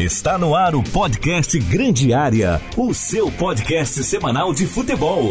Está no ar o podcast Grande Área, o seu podcast semanal de futebol.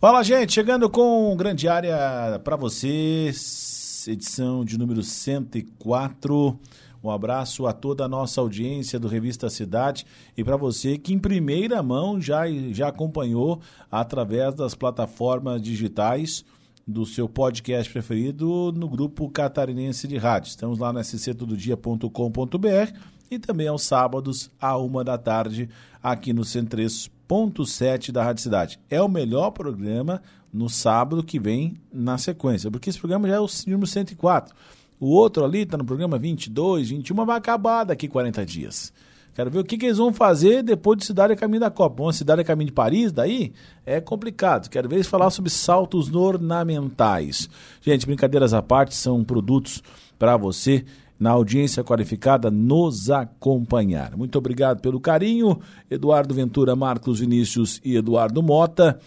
Fala, gente, chegando com Grande Área para vocês, edição de número 104. Um abraço a toda a nossa audiência do Revista Cidade e para você que em primeira mão já, já acompanhou através das plataformas digitais do seu podcast preferido no grupo catarinense de rádio. Estamos lá no sctododia.com.br e também aos sábados, à uma da tarde, aqui no 103.7 da Rádio Cidade. É o melhor programa no sábado que vem na sequência, porque esse programa já é o número 104. O outro ali está no programa 22, 21, vai acabar daqui 40 dias. Quero ver o que, que, eles vão fazer depois de Cidade a Caminho da Copa. Uma Cidade a Caminho de Paris, daí é complicado. Quero ver eles falar sobre saltos ornamentais. Gente, brincadeiras à parte, são produtos para você, na audiência qualificada, nos acompanhar. Muito obrigado pelo carinho. Eduardo Ventura, Marcos Vinícius e Eduardo Mota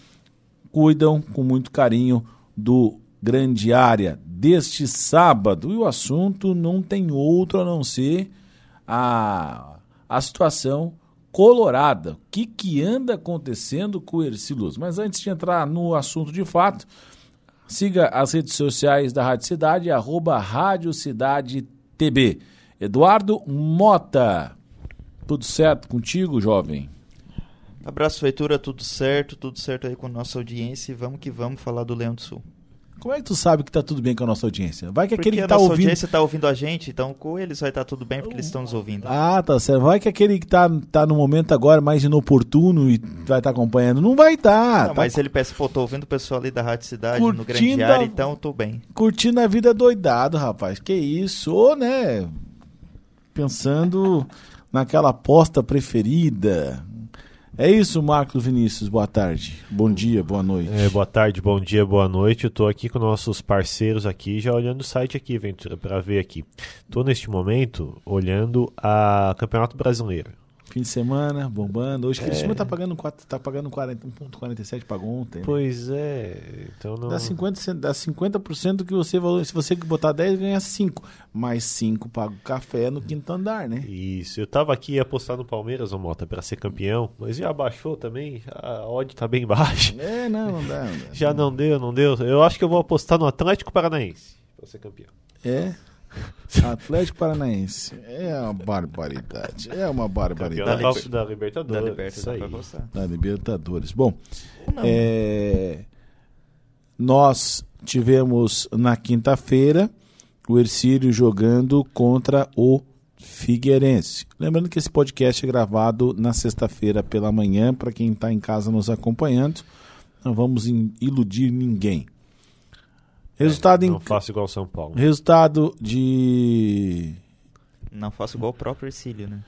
cuidam com muito carinho do grande área deste sábado. E o assunto não tem outro a não ser a a situação colorada. O que, que anda acontecendo com o Ercilos? Mas antes de entrar no assunto de fato, siga as redes sociais da Rádio Cidade, arroba Rádio Cidade TB. Eduardo Mota, tudo certo contigo, jovem? Abraço, feitura, tudo certo, tudo certo aí com nossa audiência e vamos que vamos falar do Leão do Sul. Como é que tu sabe que tá tudo bem com a nossa audiência? Vai que porque aquele que tá a nossa ouvindo. audiência tá ouvindo a gente, então com eles vai estar tá tudo bem porque eles estão nos ouvindo. Ah, tá certo. Vai que aquele que tá, tá no momento agora mais inoportuno e vai estar tá acompanhando. Não vai estar. Tá, tá mas ele pensa, pô, tô ouvindo o pessoal ali da Rádio Cidade no Grande Área, então tô bem. Curtindo a vida doidado, rapaz. Que isso. Ou, né? Pensando naquela aposta preferida. É isso, Marcos Vinícius. Boa tarde. Bom dia, boa noite. É, boa tarde, bom dia, boa noite. Eu estou aqui com nossos parceiros aqui, já olhando o site aqui, Ventura, para ver aqui. Estou neste momento olhando a Campeonato Brasileiro. Fim de semana, bombando. Hoje o Criciúma é. tá pagando, tá pagando 1,47, pagou ontem. Né? Pois é. Então não... Dá 50%, dá 50 que você valor. Se você botar 10, ganha 5. Mais 5 paga o café no quinto andar, né? Isso. Eu tava aqui apostando no Palmeiras, ô Mota, pra ser campeão. Mas já baixou também. A odd tá bem baixa. É, não, não dá. Não dá. já não deu, não deu. Eu acho que eu vou apostar no Atlético Paranaense pra ser campeão. É? Atlético Paranaense. É uma barbaridade. É uma barbaridade. Da, da, da Libertadores. Da Libertadores. Da Libertadores. Bom, é, nós tivemos na quinta-feira o Ercílio jogando contra o Figueirense. Lembrando que esse podcast é gravado na sexta-feira pela manhã, para quem está em casa nos acompanhando. Não vamos iludir ninguém. Resultado é, em. Não faço igual São Paulo. Resultado de. Não faço igual o próprio Ercílio, né?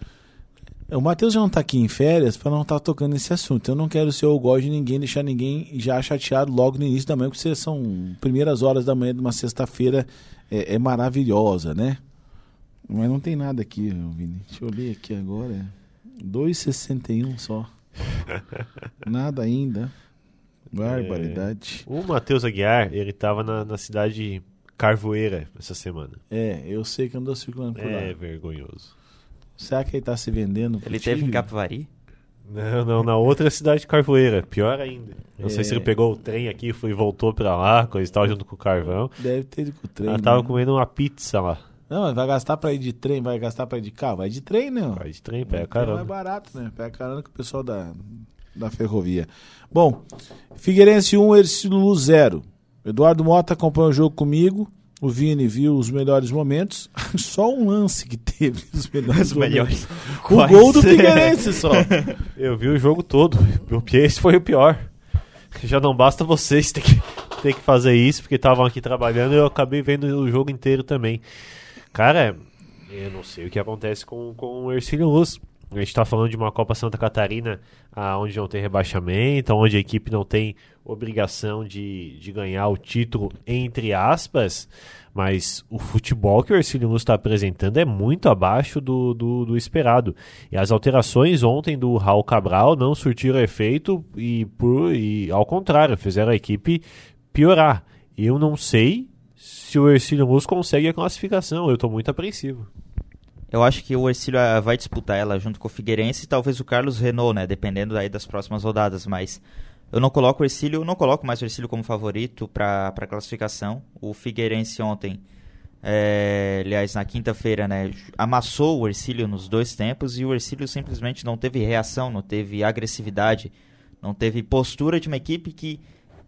O Matheus já não está aqui em férias para não estar tá tocando nesse assunto. Eu não quero ser o gol de ninguém, deixar ninguém já chateado logo no início da manhã, porque são primeiras horas da manhã de uma sexta-feira é, é, maravilhosa, né? Mas não tem nada aqui, Vini. Deixa eu ler aqui agora. 2,61 só. nada ainda. Barbaridade. É, o Matheus Aguiar, ele tava na, na cidade de Carvoeira essa semana. É, eu sei que andou circulando por é, lá. É vergonhoso. Será que ele tá se vendendo? Ele teve em Capivari? Não, não, na outra cidade de Carvoeira, pior ainda. Não é. sei se ele pegou o trem aqui foi, voltou pra lá, coisa e tal, junto com o carvão. Deve ter ido com o trem. Ela tava né? comendo uma pizza lá. Não, vai gastar pra ir de trem, vai gastar pra ir de carro? Vai de trem, não. Vai de trem, pega carona. É barato, né? Pega carona com o pessoal da, da ferrovia. Bom, Figueirense 1, Ercílio 0. Eduardo Mota acompanhou o jogo comigo. O Vini viu os melhores momentos. Só um lance que teve os melhores os momentos. Melhores. O Quase. gol do Figueirense só. Eu vi o jogo todo. Esse foi o pior. Já não basta vocês ter que, ter que fazer isso, porque estavam aqui trabalhando e eu acabei vendo o jogo inteiro também. Cara, eu não sei o que acontece com, com o Ercílio Luz. A gente está falando de uma Copa Santa Catarina ah, onde não tem rebaixamento, onde a equipe não tem obrigação de, de ganhar o título, entre aspas, mas o futebol que o Ercílio Luz está apresentando é muito abaixo do, do, do, esperado. E as alterações ontem do Raul Cabral não surtiram efeito e, por, e ao contrário, fizeram a equipe piorar. Eu não sei se o Ercílio Luz consegue a classificação, eu estou muito apreensivo. Eu acho que o Ercílio ah, vai disputar ela junto com o Figueirense e talvez o Carlos Renault, né? Dependendo aí das próximas rodadas, mas eu não coloco o Ercílio, não coloco mais o Ercílio como favorito para a classificação. O Figueirense ontem, é, aliás, na quinta-feira, né? Amassou o Ercílio nos dois tempos e o Ercílio simplesmente não teve reação, não teve agressividade, não teve postura de uma equipe que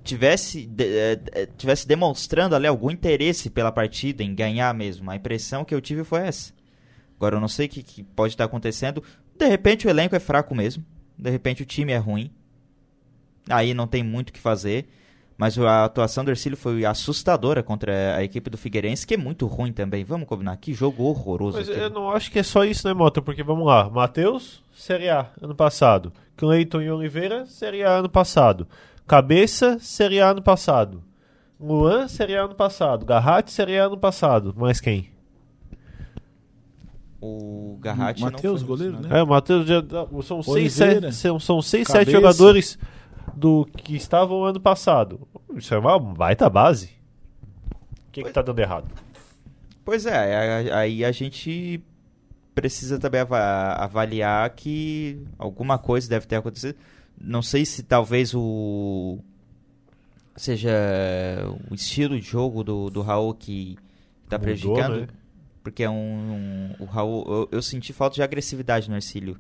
tivesse, de, é, tivesse demonstrando ali algum interesse pela partida, em ganhar mesmo. A impressão que eu tive foi essa. Agora eu não sei o que, que pode estar acontecendo. De repente o elenco é fraco mesmo. De repente o time é ruim. Aí não tem muito o que fazer. Mas a atuação do Ercílio foi assustadora contra a equipe do Figueirense, que é muito ruim também. Vamos combinar, que jogo horroroso. Mas aquele. eu não acho que é só isso, né, Mota? Porque vamos lá, Matheus, Série A, ano passado. Cleiton e Oliveira, Série A, ano passado. Cabeça, Série A, ano passado. Luan, Série A, ano passado. Garratti, Série A, ano passado. Mais quem? O Garratti Matheus, goleiro, né? É, o Matheus já, são seis, sete, são, são seis, sete jogadores do que estavam ano passado. Isso é uma baita base. O que, que tá dando errado? Pois é, aí a gente precisa também avaliar que alguma coisa deve ter acontecido. Não sei se talvez o seja o estilo de jogo do, do Raul que está prejudicando. Né? Porque é um, um o Raul, eu, eu, senti falta de agressividade no Ercílio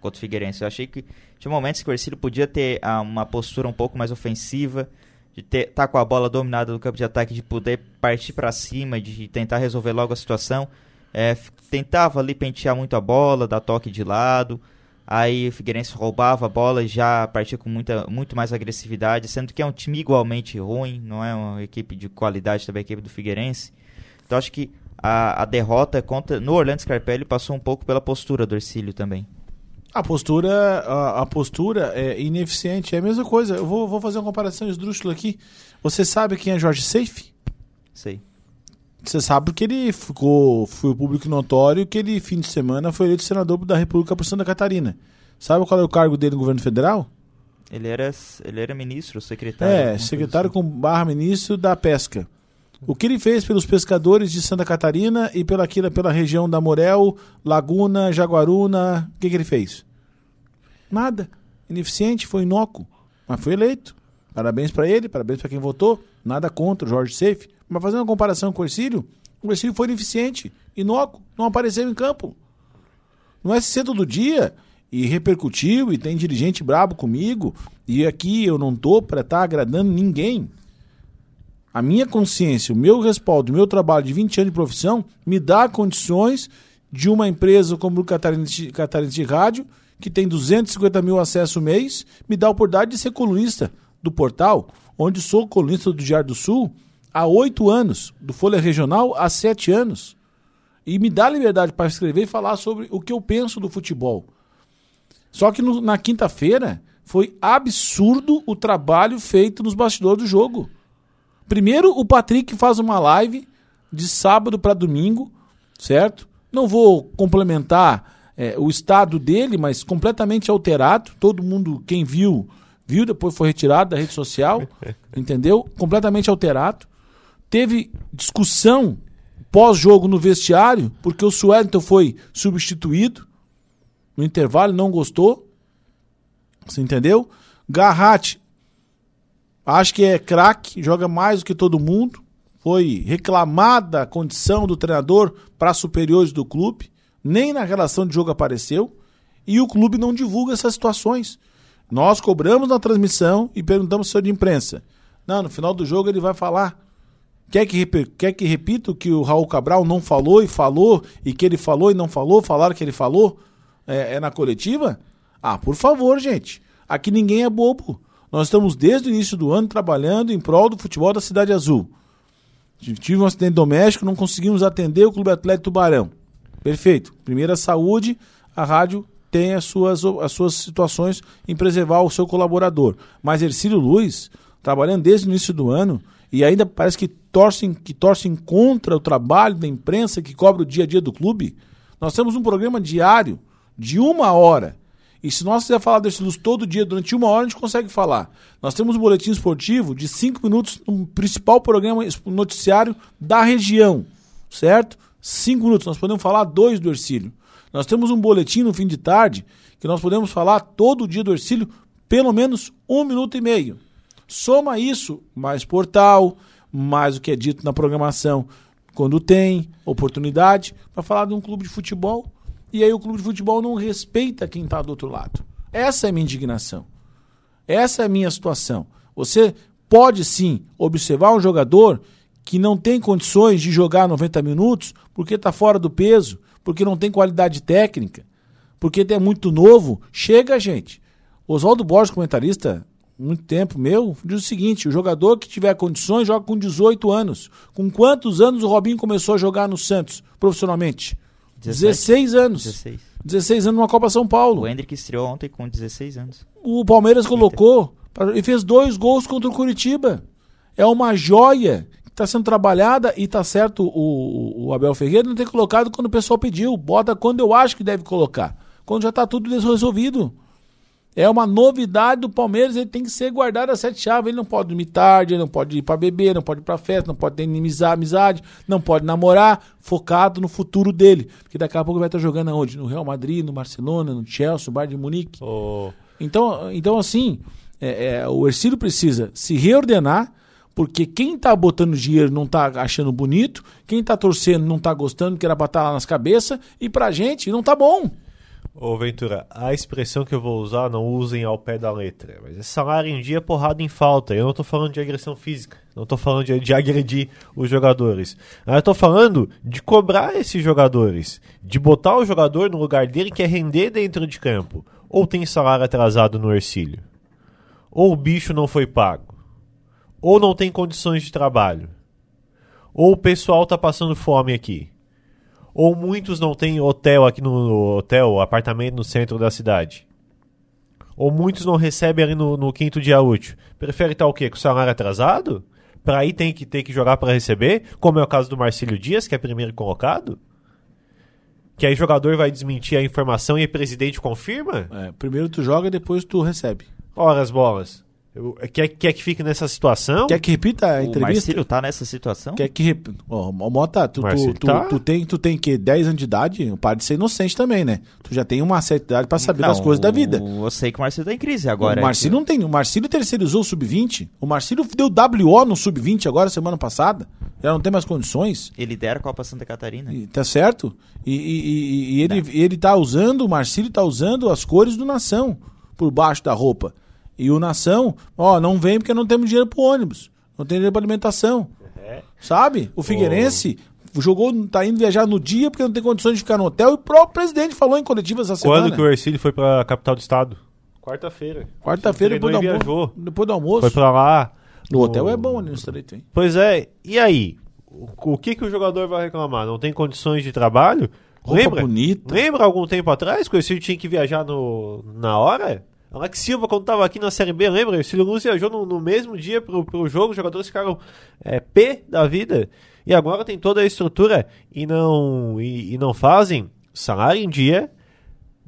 contra o Figueirense. Eu achei que tinha momentos que o Ercílio podia ter ah, uma postura um pouco mais ofensiva, de estar tá com a bola dominada no campo de ataque, de poder partir para cima, de tentar resolver logo a situação. É, tentava ali pentear muito a bola, dar toque de lado. Aí o Figueirense roubava a bola e já partia com muita, muito mais agressividade, sendo que é um time igualmente ruim, não é uma equipe de qualidade também a equipe do Figueirense. Então acho que a, a derrota contra no Orlando Scarpelli passou um pouco pela postura do Ercílio também. A postura, a, a, postura é ineficiente. É a mesma coisa. Eu vou, vou fazer uma comparação esdrúxula aqui. Você sabe quem é Jorge Seife? Sei. Você sabe que ele ficou, foi o público notório que ele, fim de semana, foi eleito senador da República por Santa Catarina. Sabe qual é o cargo dele no governo federal? Ele era, ele era ministro, secretário. É, secretário assim. com barra ministro da pesca. O que ele fez pelos pescadores de Santa Catarina e pela, pela região da Morel, Laguna, Jaguaruna, o que, que ele fez? Nada. Ineficiente, foi inócuo. Mas foi eleito. Parabéns para ele, parabéns para quem votou. Nada contra o Jorge Seife. Mas fazendo uma comparação com o Ercílio, o Ercílio foi ineficiente, inócuo, não apareceu em campo. No SC todo dia, e repercutiu, e tem dirigente brabo comigo, e aqui eu não tô para estar tá agradando ninguém a minha consciência, o meu respaldo, o meu trabalho de 20 anos de profissão me dá condições de uma empresa como o Catarinense, de Rádio, que tem 250 mil acessos mês, me dá a oportunidade de ser colunista do portal, onde sou colunista do Diário do Sul há oito anos, do Folha Regional há sete anos. E me dá liberdade para escrever e falar sobre o que eu penso do futebol. Só que no, na quinta-feira foi absurdo o trabalho feito nos bastidores do jogo. Primeiro, o Patrick faz uma live de sábado para domingo, certo? Não vou complementar é, o estado dele, mas completamente alterado. Todo mundo, quem viu, viu, depois foi retirado da rede social, entendeu? Completamente alterado. Teve discussão pós-jogo no vestiário, porque o Suelton foi substituído no intervalo, não gostou. Você entendeu? Garratti Acho que é craque, joga mais do que todo mundo. Foi reclamada a condição do treinador para superiores do clube. Nem na relação de jogo apareceu. E o clube não divulga essas situações. Nós cobramos na transmissão e perguntamos ao senhor de imprensa. Não, no final do jogo ele vai falar. Quer que, quer que repita o que o Raul Cabral não falou e falou, e que ele falou e não falou, falaram que ele falou é, é na coletiva? Ah, por favor, gente. Aqui ninguém é bobo. Nós estamos desde o início do ano trabalhando em prol do futebol da Cidade Azul. Tive um acidente doméstico, não conseguimos atender o Clube Atlético Tubarão. Perfeito. Primeira saúde, a rádio tem as suas, as suas situações em preservar o seu colaborador. Mas Ercílio Luiz, trabalhando desde o início do ano, e ainda parece que torcem, que torcem contra o trabalho da imprensa que cobra o dia a dia do clube. Nós temos um programa diário de uma hora e se nós quiser falar desse luz todo dia, durante uma hora, a gente consegue falar. Nós temos um boletim esportivo de cinco minutos no principal programa noticiário da região, certo? cinco minutos. Nós podemos falar dois do Ercílio. Nós temos um boletim no fim de tarde que nós podemos falar todo dia do Ercílio pelo menos um minuto e meio. Soma isso, mais portal, mais o que é dito na programação quando tem oportunidade, para falar de um clube de futebol. E aí o clube de futebol não respeita quem está do outro lado. Essa é a minha indignação. Essa é a minha situação. Você pode sim observar um jogador que não tem condições de jogar 90 minutos porque está fora do peso, porque não tem qualidade técnica, porque é muito novo. Chega, gente. Oswaldo Borges, comentarista, muito tempo meu, diz o seguinte: o jogador que tiver condições joga com 18 anos. Com quantos anos o Robinho começou a jogar no Santos profissionalmente? 17. 16 anos. 16. 16 anos numa Copa São Paulo. O Hendrick estreou ontem com 16 anos. O Palmeiras colocou pra- e fez dois gols contra o Curitiba. É uma joia que está sendo trabalhada e tá certo o, o Abel Ferreira não ter colocado quando o pessoal pediu. Bota quando eu acho que deve colocar. Quando já está tudo resolvido. É uma novidade do Palmeiras, ele tem que ser guardado a sete chaves. Ele não pode dormir tarde, ele não pode ir para beber, não pode ir para festa, não pode ter amizade, não pode namorar, focado no futuro dele. Porque daqui a pouco ele vai estar jogando aonde? No Real Madrid, no Barcelona, no Chelsea, no Bayern de Munique. Ô, Então, então assim, é, é, o Ercílio precisa se reordenar, porque quem tá botando dinheiro não tá achando bonito, quem tá torcendo não tá gostando, que era estar lá nas cabeças, e pra gente não tá bom. Ô Ventura, a expressão que eu vou usar não usem ao pé da letra, mas é salário em dia, porrada em falta. Eu não tô falando de agressão física, não tô falando de, de agredir os jogadores. Eu tô falando de cobrar esses jogadores, de botar o jogador no lugar dele que é render dentro de campo. Ou tem salário atrasado no Ercílio, ou o bicho não foi pago, ou não tem condições de trabalho, ou o pessoal tá passando fome aqui ou muitos não têm hotel aqui no, no hotel, apartamento no centro da cidade. Ou muitos não recebem ali no, no quinto dia útil. Prefere estar o quê? Com o salário atrasado? Pra aí tem que ter que jogar para receber, como é o caso do Marcílio Dias, que é primeiro colocado? Que aí o jogador vai desmentir a informação e o presidente confirma? É, primeiro tu joga, depois tu recebe. Ora as bolas. Quer, quer que fique nessa situação? Quer que repita a O entrevista? Marcílio tá nessa situação? Quer que repita? Ó, Ó, Mota, tu, tu, tu, tá. tu tem, tu tem que 10 anos de idade, para de ser inocente também, né? Tu já tem uma certa idade pra saber das Não, coisas da vida. Eu sei que o Marcílio tá em crise agora. o Marcílio não tem. O Marcílio terceirizou o sub-20. O Marcílio deu WO no sub-20 agora, semana passada. Já não tem mais condições. Ele lidera a Copa Santa Catarina. E tá certo? E, e- e- e ele, ele tá usando, o Marcílio tá usando as cores do Nação por baixo da roupa. E o Nação, ó, não vem porque não temos dinheiro pro ônibus. Não tem dinheiro pra alimentação. É. Sabe? O Figueirense jogou, tá indo viajar no dia porque não tem condições de ficar no hotel. E o próprio presidente falou em coletiva essa Quando semana. que o Ercílio foi pra capital do estado? Quarta-feira. Quarta-feira, depois, do Treinou almo- viajou. depois do almoço. Foi pra lá. No hotel O- é bom ali no estreito, hein? Pois é, e aí? O, o que, que o jogador vai reclamar? Não tem condições de trabalho? Roupa lembra? bonita. Lembra algum tempo atrás que o Ercílio tinha que viajar no, na hora? Alex Silva, quando tava aqui na Série B, lembra? O Ercílio Luz viajou no, no mesmo dia pro, pro jogo, os jogadores ficaram é, P da vida. E agora tem toda a estrutura e não, e, e não fazem salário em dia,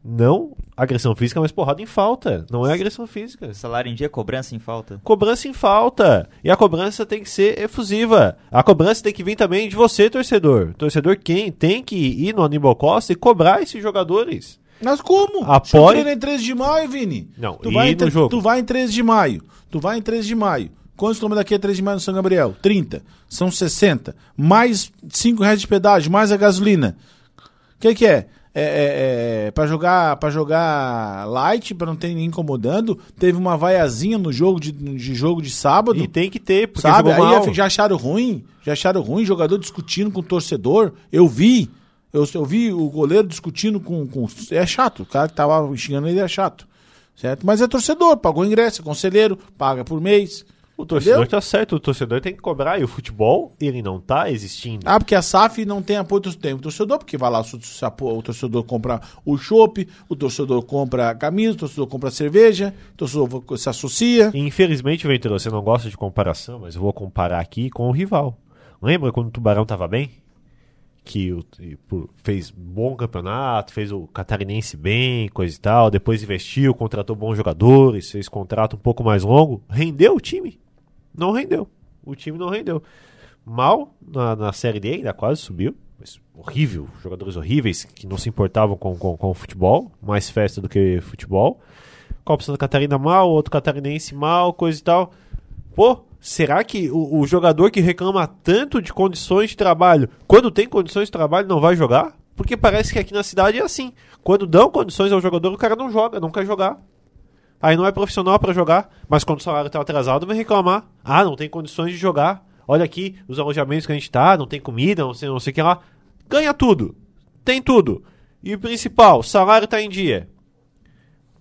não agressão física, mas porrada em falta. Não é agressão física. Salário em dia, cobrança em falta. Cobrança em falta. E a cobrança tem que ser efusiva. A cobrança tem que vir também de você, torcedor. Torcedor quem tem que ir no Aníbal Costa e cobrar esses jogadores. Mas como? Apoie- Treino em 13 de maio, Vini. Não, tu vai, em no jogo? tu vai em 13 de maio. Tu vai em 13 de maio. Quantos quilômetros daqui é 13 de maio no São Gabriel? 30. São 60. Mais 5 reais de pedágio, mais a gasolina. O que, que é? É, é, é para jogar para jogar light, para não ter ninguém incomodando. Teve uma vaiazinha no jogo de, de jogo de sábado. E tem que ter, porque Sabe? Aí já acharam ruim, já acharam ruim, jogador discutindo com o torcedor. Eu vi, eu, eu vi o goleiro discutindo com, com. É chato, o cara que tava xingando ele é chato. Certo? Mas é torcedor, pagou ingresso, é conselheiro, paga por mês. O torcedor Entendeu? tá certo, o torcedor tem que cobrar. E o futebol, ele não tá existindo. Ah, porque a SAF não tem apoio do tem o torcedor, porque vai lá, o, torcedor compra o chopp, o torcedor compra a camisa, o torcedor compra a cerveja, o torcedor se associa. E, infelizmente, Ventura, você não gosta de comparação, mas eu vou comparar aqui com o rival. Lembra quando o Tubarão tava bem? Que fez bom campeonato, fez o catarinense bem, coisa e tal. Depois investiu, contratou bons jogadores, fez contrato um pouco mais longo. Rendeu o time? Não rendeu. O time não rendeu. Mal na, na Série D, ainda quase subiu. horrível, jogadores horríveis que não se importavam com, com, com o futebol, mais festa do que futebol. Copa Santa Catarina mal, outro catarinense mal, coisa e tal. Pô, será que o, o jogador que reclama tanto de condições de trabalho, quando tem condições de trabalho, não vai jogar? Porque parece que aqui na cidade é assim. Quando dão condições ao jogador, o cara não joga, não quer jogar. Aí não é profissional para jogar, mas quando o salário tá atrasado, vai reclamar. Ah, não tem condições de jogar. Olha aqui os alojamentos que a gente tá, não tem comida, não sei, não sei o que lá. Ganha tudo. Tem tudo. E o principal, salário tá em dia.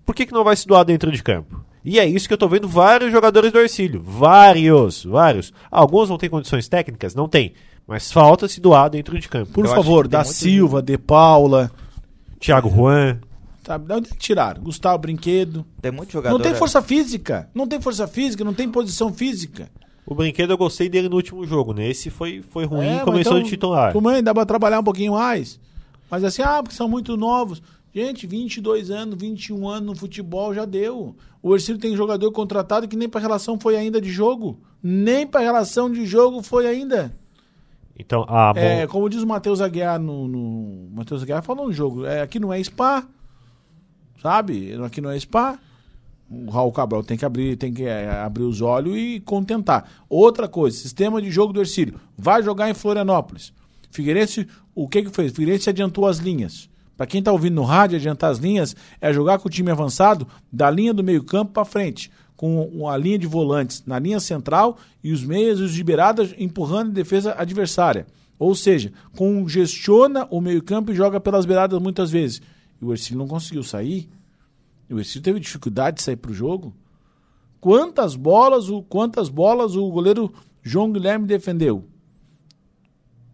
Por que, que não vai se doar dentro de campo? E é isso que eu tô vendo vários jogadores do Ercílio. Vários, vários. Alguns não têm condições técnicas? Não tem. Mas falta se doar dentro de campo. Por Eu favor, da Silva, De Paula. Thiago Juan. Sabe? Da onde que tiraram? Gustavo Brinquedo. Tem muito jogador. Não tem é- força física. Não tem força física, não tem posição física. O brinquedo eu gostei dele no último jogo. Nesse foi, foi ruim É, e começou então, de titular. Como é, dá pra trabalhar um pouquinho mais. Mas assim, ah, porque são muito novos. Gente, 22 anos, 21 anos no futebol já deu. O Ercílio tem jogador contratado que nem pra relação foi ainda de jogo. Nem pra relação de jogo foi ainda. Então, ah, bom. É, como diz o Matheus Aguiar no. no Matheus Aguiar falou no jogo. É, aqui não é spa. Sabe? Aqui não é spa. O Raul Cabral tem que abrir, tem que é, abrir os olhos e contentar. Outra coisa, sistema de jogo do Ercílio. Vai jogar em Florianópolis. Figueirense, o que que fez? Figueirense adiantou as linhas. Para quem tá ouvindo no rádio, adiantar as linhas é jogar com o time avançado da linha do meio-campo para frente, com a linha de volantes na linha central e os meias e os de empurrando a defesa adversária. Ou seja, congestiona o meio-campo e joga pelas beiradas muitas vezes. E o Ercílio não conseguiu sair. O Ercílio teve dificuldade de sair para o jogo. Quantas bolas, o quantas bolas o goleiro João Guilherme defendeu?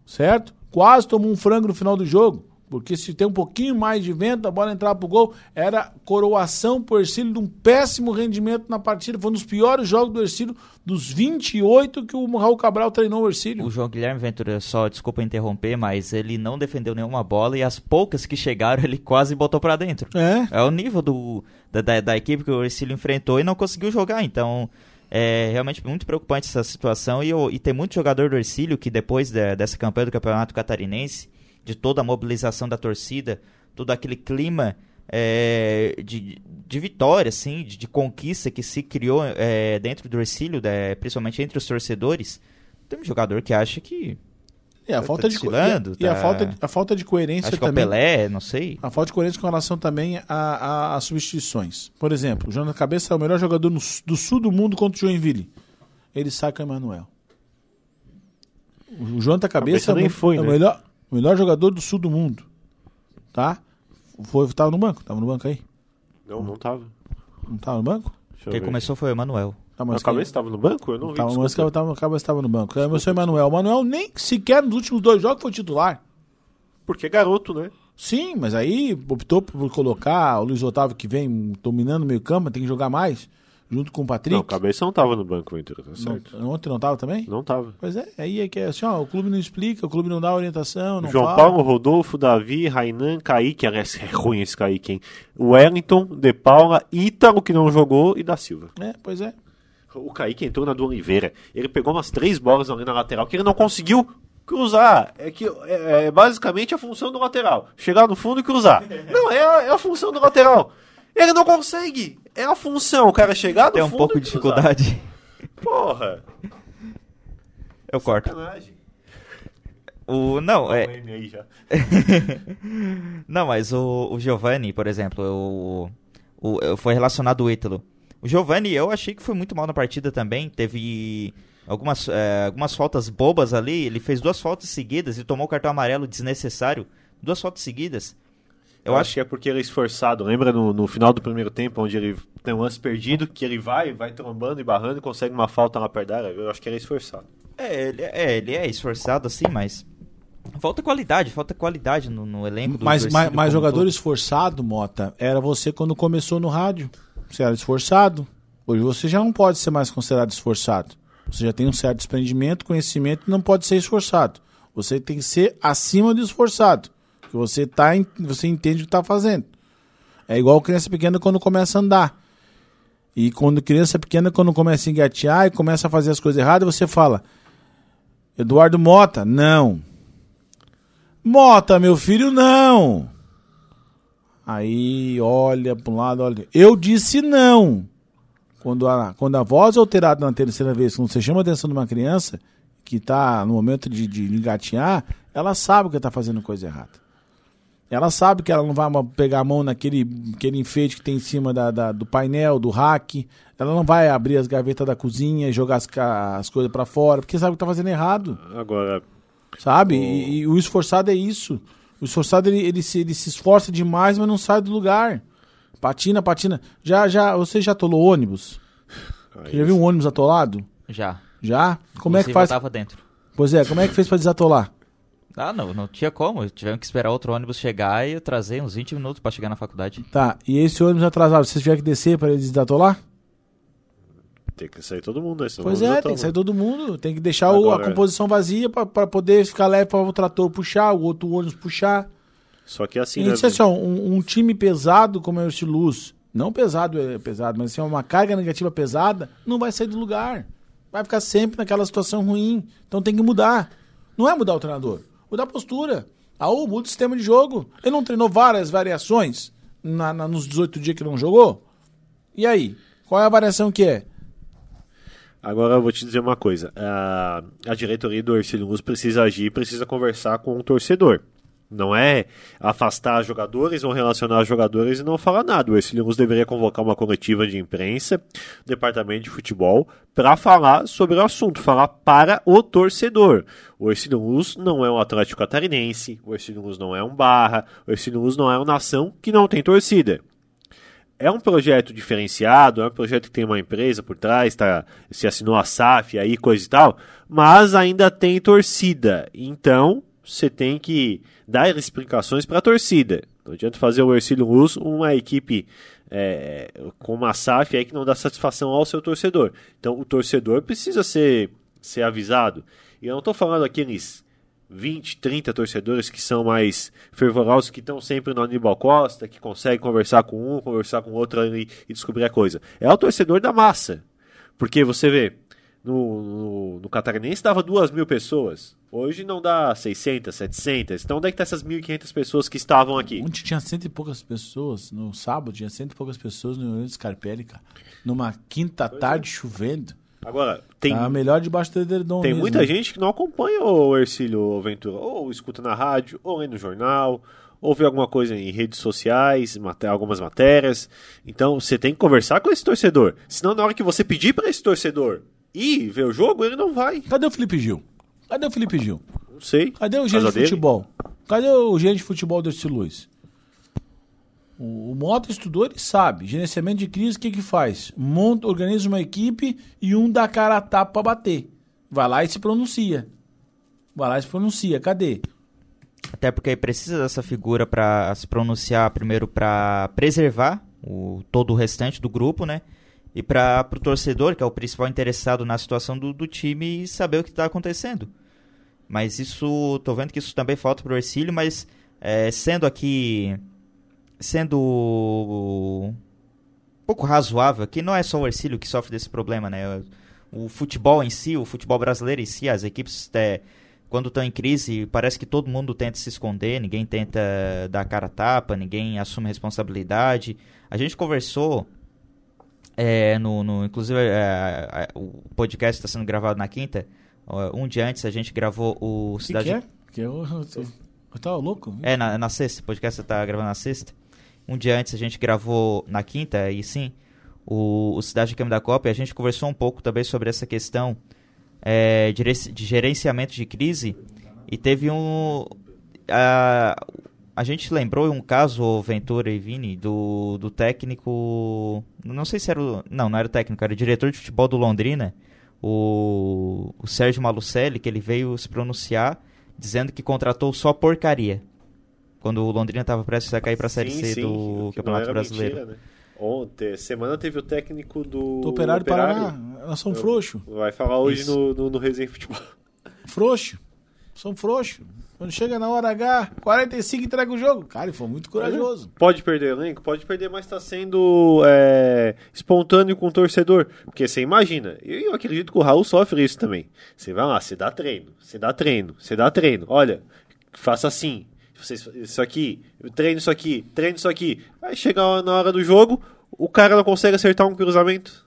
Certo? Quase tomou um frango no final do jogo. Porque se tem um pouquinho mais de vento, a bola entrar pro gol, era coroação pro Ercílio de um péssimo rendimento na partida. Foi um dos piores jogos do Ercílio, dos 28 que o Raul Cabral treinou o Ercílio. O João Guilherme Ventura, só desculpa interromper, mas ele não defendeu nenhuma bola e as poucas que chegaram ele quase botou pra dentro. É. É o nível do, da, da, da equipe que o Ercílio enfrentou e não conseguiu jogar. Então, é realmente muito preocupante essa situação. E, e tem muito jogador do Ercílio que depois de- dessa campanha do Campeonato Catarinense, de toda a mobilização da torcida, todo aquele clima é, de, de vitória, assim, de, de conquista que se criou é, dentro do Ercílio, né, principalmente entre os torcedores, tem um jogador que acha que E a Tá falta de desfilando, e, a, e a tá- falta de, a falta de coerência acho que é o também. Pelé, não sei. A falta de coerência com relação também a- a- às substituições. Por exemplo, o Jonathan Cabeça é o melhor jogador no do sul do mundo contra o Joinville. Ele sai com o Emanuel. O Jonathan Cabeça, Cabeça nem é, o- foi, é o né? melhor, o melhor jogador do sul do mundo. Tá? Foi, tava no banco? Tava no banco aí? Não, não tava. Não tava no banco? Deixa eu Quem ver. começou foi o Emanuel. Tá, Mas mas a cabeça tava no banco? Eu não vi. Tava, mas desculpa. tava, tava, tava no banco. É o seu Emanuel. O Emanuel nem sequer nos últimos dois jogos foi titular. Porque é garoto, né? Sim, mas aí optou por colocar o Luiz Otávio que vem dominando o meio campo, tem que jogar mais, junto com o Patrick. Não, cabeça não tava no banco, Ventura, tá certo? Não- ontem não tava também? Não tava. Pois é, aí é que é assim, ó, o clube não explica, o clube não dá orientação, não João fala. Paulo, Rodolfo, Davi, Rainan, Kaique, aliás, é ruim esse Kaique, hein? Wellington, De Paula, Ítalo, que não jogou, e da Silva. É, pois é. O Kaique entrou na do Oliveira. Ele pegou umas três bolas ali na lateral que ele não conseguiu cruzar. É que é, é basicamente a função do lateral. Chegar no fundo e cruzar. Não, é a, é a função do lateral. Ele não consegue. É a função. O cara chegar no Tem um fundo pouco de cruzar. dificuldade. Porra. Eu corto. Sacanagem. O, não, é. Não, mas o, o Giovanni, por exemplo, o, o, foi relacionado ao Ítalo. O Giovanni, eu achei que foi muito mal na partida também. Teve algumas, é, algumas faltas bobas ali. Ele fez duas faltas seguidas e tomou o cartão amarelo desnecessário. Duas faltas seguidas. Eu acho que é porque ele é esforçado. Lembra no, no final do primeiro tempo, onde ele tem um lance perdido, que ele vai, vai trombando e barrando e consegue uma falta lá perto da área? Eu acho que ele é esforçado. É, ele é, ele é esforçado assim, mas. Falta qualidade, falta qualidade no, no elenco do Mas, mas, mas jogador todo. esforçado, Mota, era você quando começou no rádio. Você era esforçado. Hoje você já não pode ser mais considerado esforçado. Você já tem um certo desprendimento, conhecimento e não pode ser esforçado. Você tem que ser acima do esforçado. Que você, tá, você entende o que está fazendo. É igual criança pequena quando começa a andar. E quando criança pequena, quando começa a engatear e começa a fazer as coisas erradas, você fala: Eduardo Mota, não. Mota, meu filho, não. Aí olha para um lado, olha. Eu disse não. Quando a, quando a voz é alterada na terceira vez, quando você chama a atenção de uma criança que está no momento de, de engatinhar, ela sabe que está fazendo coisa errada. Ela sabe que ela não vai pegar a mão naquele aquele enfeite que tem em cima da, da do painel, do rack. Ela não vai abrir as gavetas da cozinha e jogar as, as coisas para fora, porque sabe que está fazendo errado. Agora. Sabe? O... E, e, o esforçado é isso. O esforçado ele, ele, se, ele se esforça demais, mas não sai do lugar. Patina, patina. Já, já, você já atolou ônibus? Você já viu um ônibus atolado? Já. Já? Como é que faz? Eu tava dentro. Pois é, como é que fez para desatolar? Ah, não, não tinha como. Tivemos que esperar outro ônibus chegar e eu trazer uns 20 minutos para chegar na faculdade. Tá, e esse ônibus atrasado, vocês tiveram que descer para ele desatolar? Tem que sair todo mundo aí, Pois é, tem que sair todo mundo. Tem que deixar Agora, o, a composição vazia para poder ficar leve para o trator puxar, o outro ônibus puxar. Só que assim, e né? assim um, um, time pesado como é o Estiluz, não pesado é pesado, mas assim, uma carga negativa pesada, não vai sair do lugar. Vai ficar sempre naquela situação ruim. Então tem que mudar. Não é mudar o treinador mudar a postura. Ah, ou muda o sistema de jogo. Ele não treinou várias variações na, na, nos 18 dias que não jogou? E aí? Qual é a variação que é? Agora eu vou te dizer uma coisa. A, a diretoria do Ercílio Luz precisa agir, precisa conversar com o torcedor. Não é afastar jogadores ou relacionar jogadores e não falar nada. O Ercílio deveria convocar uma coletiva de imprensa, departamento de futebol, para falar sobre o assunto, falar para o torcedor. O Ercílio não é um Atlético Catarinense, o Ercílio não é um Barra, o Ercílio não é uma nação que não tem torcida. É um projeto diferenciado, é um projeto que tem uma empresa por trás, tá, se assinou a SAF aí, coisa e tal, mas ainda tem torcida. Então, você tem que dar explicações para a torcida. Não adianta fazer o Ercílio Luz uma equipe é, com uma SAF aí que não dá satisfação ao seu torcedor. Então o torcedor precisa ser, ser avisado. E eu não estou falando aqueles 20, 30 torcedores que são mais fervorosos, que estão sempre no Aníbal Costa, que conseguem conversar com um, conversar com outro e, e descobrir a coisa. É o torcedor da massa. Porque você vê, no, no, no Catarinense dava duas mil pessoas. Hoje não dá 600, 700. Então onde é que tá essas 1.500 pessoas que estavam aqui? Ontem tinha cento e poucas pessoas. No sábado tinha cento e poucas pessoas no Rio Scarpelli, cara. Numa quinta pois tarde é. chovendo. Agora, tem. Tá melhor debaixo do edredom Tem mesmo. muita gente que não acompanha o Ercílio Ventura. Ou escuta na rádio, ou lê no jornal, ou vê alguma coisa em redes sociais, algumas matérias. Então você tem que conversar com esse torcedor. Senão, na hora que você pedir para esse torcedor ir ver o jogo, ele não vai. Cadê o Felipe Gil? Cadê o Felipe Gil? Não sei. Cadê o gerente de futebol? Cadê o gerente de futebol Erci Luiz? O, o Mota estudou, ele sabe. Gerenciamento de crise, o que que faz? Monta, organiza uma equipe e um dá cara a tapa pra bater. Vai lá e se pronuncia. Vai lá e se pronuncia. Cadê? Até porque precisa dessa figura para se pronunciar primeiro para preservar o, todo o restante do grupo, né? E para o torcedor, que é o principal interessado na situação do, do time, saber o que está acontecendo. Mas isso, tô vendo que isso também falta para o Ercílio, mas é, sendo aqui, sendo um pouco razoável, que não é só o Ercílio que sofre desse problema, né? O futebol em si, o futebol brasileiro em si, as equipes, é, quando estão em crise, parece que todo mundo tenta se esconder, ninguém tenta dar cara a tapa, ninguém assume responsabilidade. A gente conversou é, no, no, inclusive, é, o podcast está sendo gravado na quinta. Um dia antes a gente gravou o Cidade. Que, que é? Que eu, eu, eu tava louco? É, na, na sexta. O podcast está gravando na sexta. Um dia antes a gente gravou na quinta, e sim, o, o Cidade de Câmbio da Copa. E a gente conversou um pouco também sobre essa questão é, de, de gerenciamento de crise. E teve um. A, a gente lembrou um caso, Ventura e Vini, do, do técnico. Não sei se era o. Não, não era o técnico, era o diretor de futebol do Londrina, o, o Sérgio Malucelli, que ele veio se pronunciar dizendo que contratou só porcaria. Quando o Londrina estava prestes a cair para a Série sim, C sim, do Campeonato Brasileiro. Mentira, né? Ontem, semana teve o técnico do. Do Operário, Operário. Paraná. Elas são frouxos. Vai falar hoje no, no, no Resenha Futebol. Frouxo. São frouxos. Quando chega na hora H, 45 entrega o jogo. Cara, ele foi muito corajoso. Pode perder elenco? Pode perder, mas está sendo é, espontâneo com o torcedor. Porque você imagina, eu acredito que o Raul sofre isso também. Você vai lá, você dá treino, você dá treino, você dá treino. Olha, faça assim. Isso aqui, treino isso aqui, treino isso aqui. Aí chega na hora do jogo, o cara não consegue acertar um cruzamento.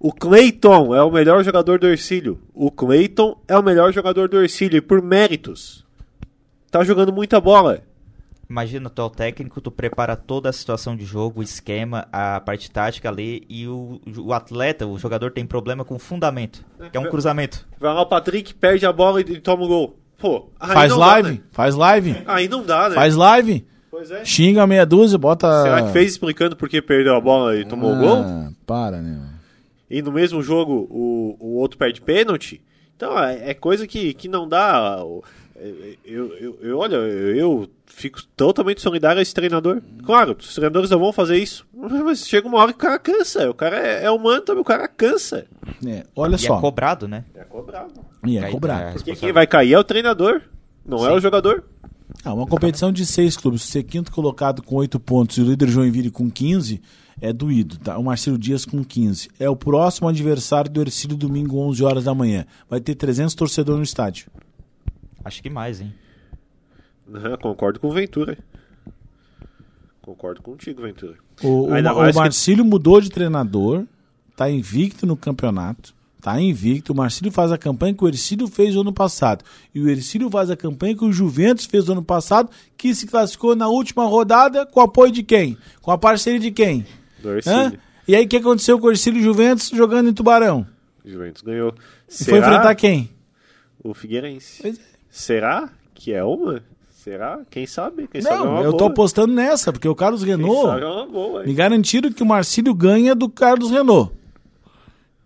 O Clayton é o melhor jogador do Ercílio. O Clayton é o melhor jogador do Ercílio, e por méritos. Tá jogando muita bola. Imagina, tu é o técnico, tu prepara toda a situação de jogo, o esquema, a parte tática ali, e o, o atleta, o jogador tem problema com o fundamento, que é um cruzamento. Vai lá o Patrick, perde a bola e, e toma o gol. Pô, aí Faz não live, Dá, né? faz live. Aí não dá, né? Faz live. Pois é. Xinga meia dúzia, bota. Será que fez explicando por que perdeu a bola e tomou o gol? Ah, Para, né? E no mesmo jogo o, o outro perde pênalti? Então é, é coisa que, que não dá. o- Eu, eu, eu- olha, eu, fico totalmente solidário a esse treinador. Claro, os treinadores não vão fazer isso. Mas chega uma hora que o cara cansa. O cara é, é humano também, o cara cansa. É, olha E só. é cobrado, né? É cobrado. E é cobrado. é, Porque quem vai cair é o treinador, não é Sim. o jogador. Ah, uma competição de seis clubes. Ser quinto colocado com oito pontos e o líder Joinville com 15 é doído, tá? O Marcelo Dias com 15. É o próximo adversário do Ercílio domingo, 11 horas da manhã. Vai ter 300 torcedores no estádio. Acho que mais, hein? Aham, concordo com o Ventura. Concordo contigo, Ventura. O, o, Ainda o mais que- Marcílio mudou de treinador, tá invicto no campeonato, tá invicto. O Marcílio faz a campanha que o Ercílio fez no ano passado. E o Ercílio faz a campanha que o Juventus fez no ano passado, que se classificou na última rodada com o apoio de quem? Com a parceria de quem? Do? Ercílio. E aí o que aconteceu com o Ercílio e o Juventus jogando em Tubarão? Juventus ganhou. E foi enfrentar quem? O Figueirense. Pois é. Será que é uma? Será? Quem sabe? Quem sabe é Não, uma eu tô boa. apostando nessa, porque o Carlos Renault... é uma boa? Me garantiram que o Marcílio ganha do Carlos Renault.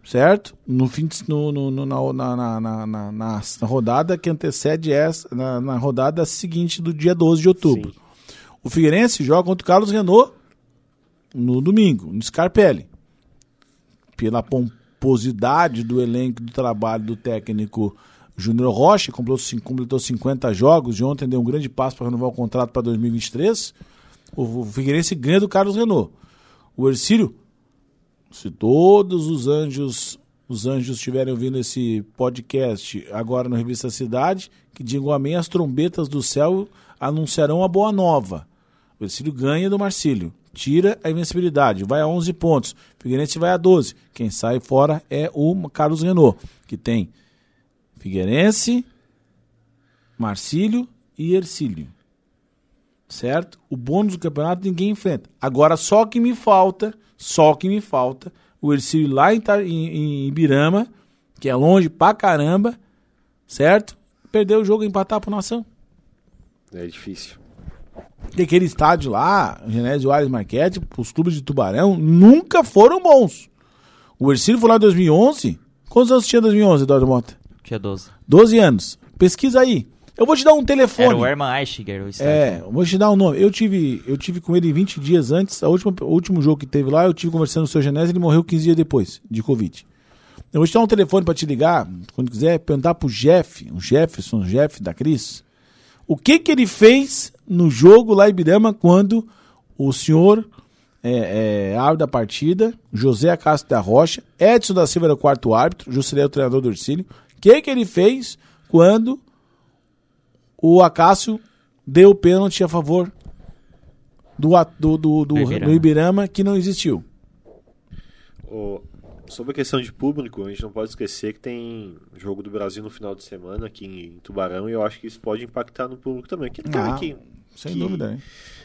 Certo? No fim de, no, no- na, na, na, na- na rodada que antecede essa, na, na rodada seguinte do dia 12 de outubro. Sim. O Figueirense joga contra o Carlos Renault no domingo, no Scarpelli. Pela pomposidade do elenco do trabalho do técnico Júnior Rocha, completou, cin- completou 50 jogos e ontem deu um grande passo para renovar o contrato para 2023. O, o Figueirense ganha do Carlos Renault. O Ercílio, se todos os anjos os anjos estiverem ouvindo esse podcast agora no Revista Cidade, que digam amém, as trombetas do céu anunciarão a boa nova. O Ercílio ganha do Marcílio. Tira a invencibilidade, vai a 11 pontos. Figueirense vai a 12. Quem sai fora é o Carlos Renault, que tem Figueirense, Marcílio e Ercílio. Certo? O bônus do campeonato ninguém enfrenta. Agora só que me falta, só que me falta, o Ercílio lá em, em, que é longe pra caramba, certo? Perder o jogo e empatar pro Nação. É difícil. Porque aquele estádio lá, Genésio Ares Marquete, os clubes de Tubarão, nunca foram bons. O Ercílio foi lá em 2011. Quantos anos tinha em 2011, Eduardo Mota? Tinha 12. 12 anos. Pesquisa aí. Eu vou te dar um telefone. Era o Herman Eichiger, o estádio. É, eu vou te dar um nome. Eu tive, eu tive com ele 20 dias antes. A última, o último jogo que teve lá, eu tive conversando com o seu Genésio, ele morreu 15 dias depois, de Covid. Eu vou te dar um telefone pra te ligar, quando quiser, perguntar pro Jeff, o Jefferson, o Jeff da Cris, o que que ele fez no jogo lá em Ibirama quando o senhor é, é, árbitro da partida, José Castro da Rocha, Edson da Silva era o quarto árbitro, Juscelino é o treinador do Ercílio. O que que ele fez quando o Acácio deu o pênalti a favor do, do, do, do, Ibirama. do Ibirama que não existiu? Sobre a questão de público, a gente não pode esquecer que tem jogo do Brasil no final de semana aqui em Tubarão e eu acho que isso pode impactar no público também. Cara Ah, que, Sem que- dúvida, hein?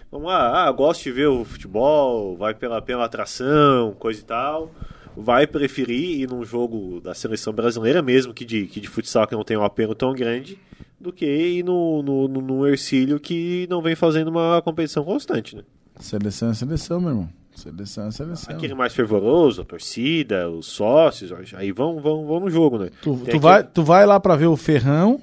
Vamos lá, ah, gosta de ver o futebol, vai pela, pela atração, coisa e tal. Vai preferir ir num jogo da seleção brasileira, mesmo que de, que de futsal que não tem um apelo tão grande, do que ir no, no, no, no Ercílio que não vem fazendo uma competição constante, né? Seleção é seleção, meu irmão. Seleção é seleção. Aquele mais fervoroso, a torcida, os sócios, aí vão, vão, vão no jogo, né? Tu, tu aquele- vai, tu vai lá pra ver o Ferrão,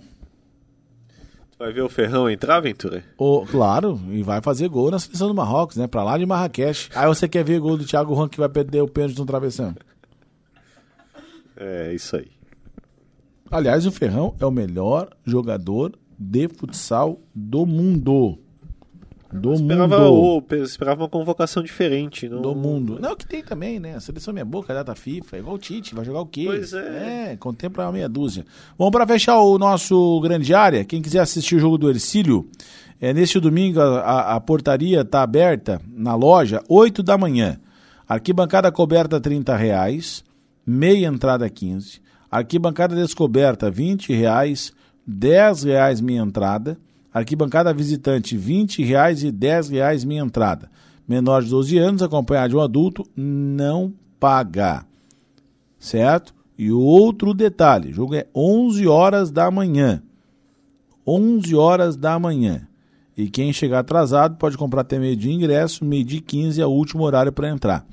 vai ver o Ferrão entrar, Ventura? ou, claro, e vai fazer gol na seleção do Marrocos, né? Pra lá de Marrakech. Aí você quer ver gol do Thiago Juan que vai perder o pênalti no travessão. É, isso aí. Aliás, o Ferrão é o melhor jogador de futsal do mundo. Do Esperava, mundo. o- esperava uma convocação diferente. Não... Do mundo. Não, que tem também, né? A seleção minha boca, data FIFA, é igual o Tite, vai jogar o quê? Pois é. É, contempla uma meia dúzia. Bom, para fechar o nosso grande área, quem quiser assistir o jogo do Ercílio, é, neste domingo a, a- a portaria está aberta na loja, 8 da manhã. Arquibancada coberta 30 reais, meia entrada 15. Arquibancada descoberta 20 reais, 10 reais meia entrada. Arquibancada visitante 20 reais e 10 reais meia entrada. Menor de 12 anos, acompanhado de um adulto, não paga. Certo? E outro detalhe, o jogo é 11 horas da manhã. 11 horas da manhã. E quem chegar atrasado pode comprar até meio de ingresso, meio de 15 é o último horário para entrar.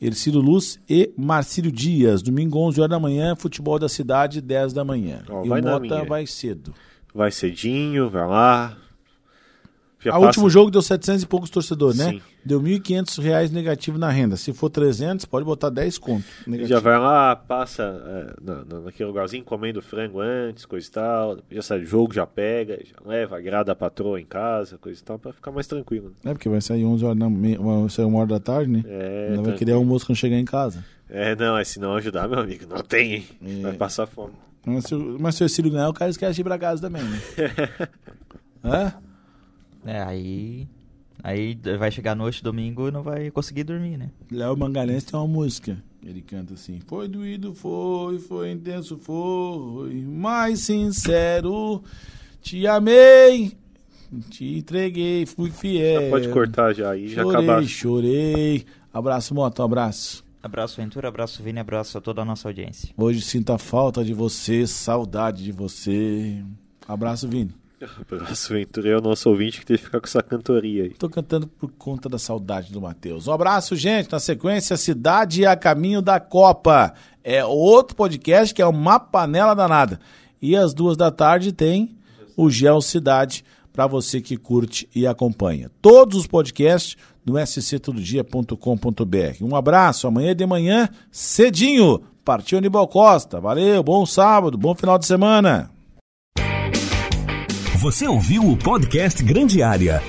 Ercílio Luz e Marcílio Dias, domingo 11 horas da manhã, futebol da cidade 10 da manhã. Ó, e o Mota minha. vai cedo. Vai cedinho, vai lá. Já O último jogo deu 700 e poucos torcedores, né? Sim. Deu 1.500 reais negativo na renda. Se for 300, pode botar 10 conto. negativo. Já vai lá, passa é, na, na- naquele lugarzinho, comendo frango antes, coisa e tal. Já sai do jogo, já pega, já leva, agrada a patroa em casa, coisa e tal, pra ficar mais tranquilo. É, porque vai sair 11 horas vai sair uma hora da tarde, né? É, Ainda vai querer almoço quando chegar em casa. É, não, é se não ajudar, meu amigo, não tem, hein? É. Vai passar fome. Mas se, o- mas se o Ercílio ganhar, o cara esquece de ir pra casa também, né? Hã? É, aí. Aí vai chegar noite, domingo, e não vai conseguir dormir, né? Léo Mangalhães tem uma música. Ele canta assim: Foi doído, foi, foi intenso, foi, mais sincero. Te amei, te entreguei, fui fiel. Já pode cortar já aí, já Chorei, acabar. chorei. Abraço, Moto, um abraço. Abraço, Ventura, abraço, Vini, abraço a toda a nossa audiência. Hoje sinto a falta de você, saudade de você. Abraço, Vini. Abraço, Ventura, é o nosso ouvinte que teve que ficar com essa cantoria aí. Tô cantando por conta da saudade do Matheus. Um abraço, gente. Na sequência, Cidade a Caminho da Copa. É outro podcast que é uma panela danada. E às duas da tarde tem o Gel Cidade para você que curte e acompanha. Todos os podcasts no sctododia.com.br. Um abraço. Amanhã de manhã, cedinho. Partiu Aníbal Costa. Valeu, bom sábado, bom final de semana. Você ouviu o podcast Grande Área.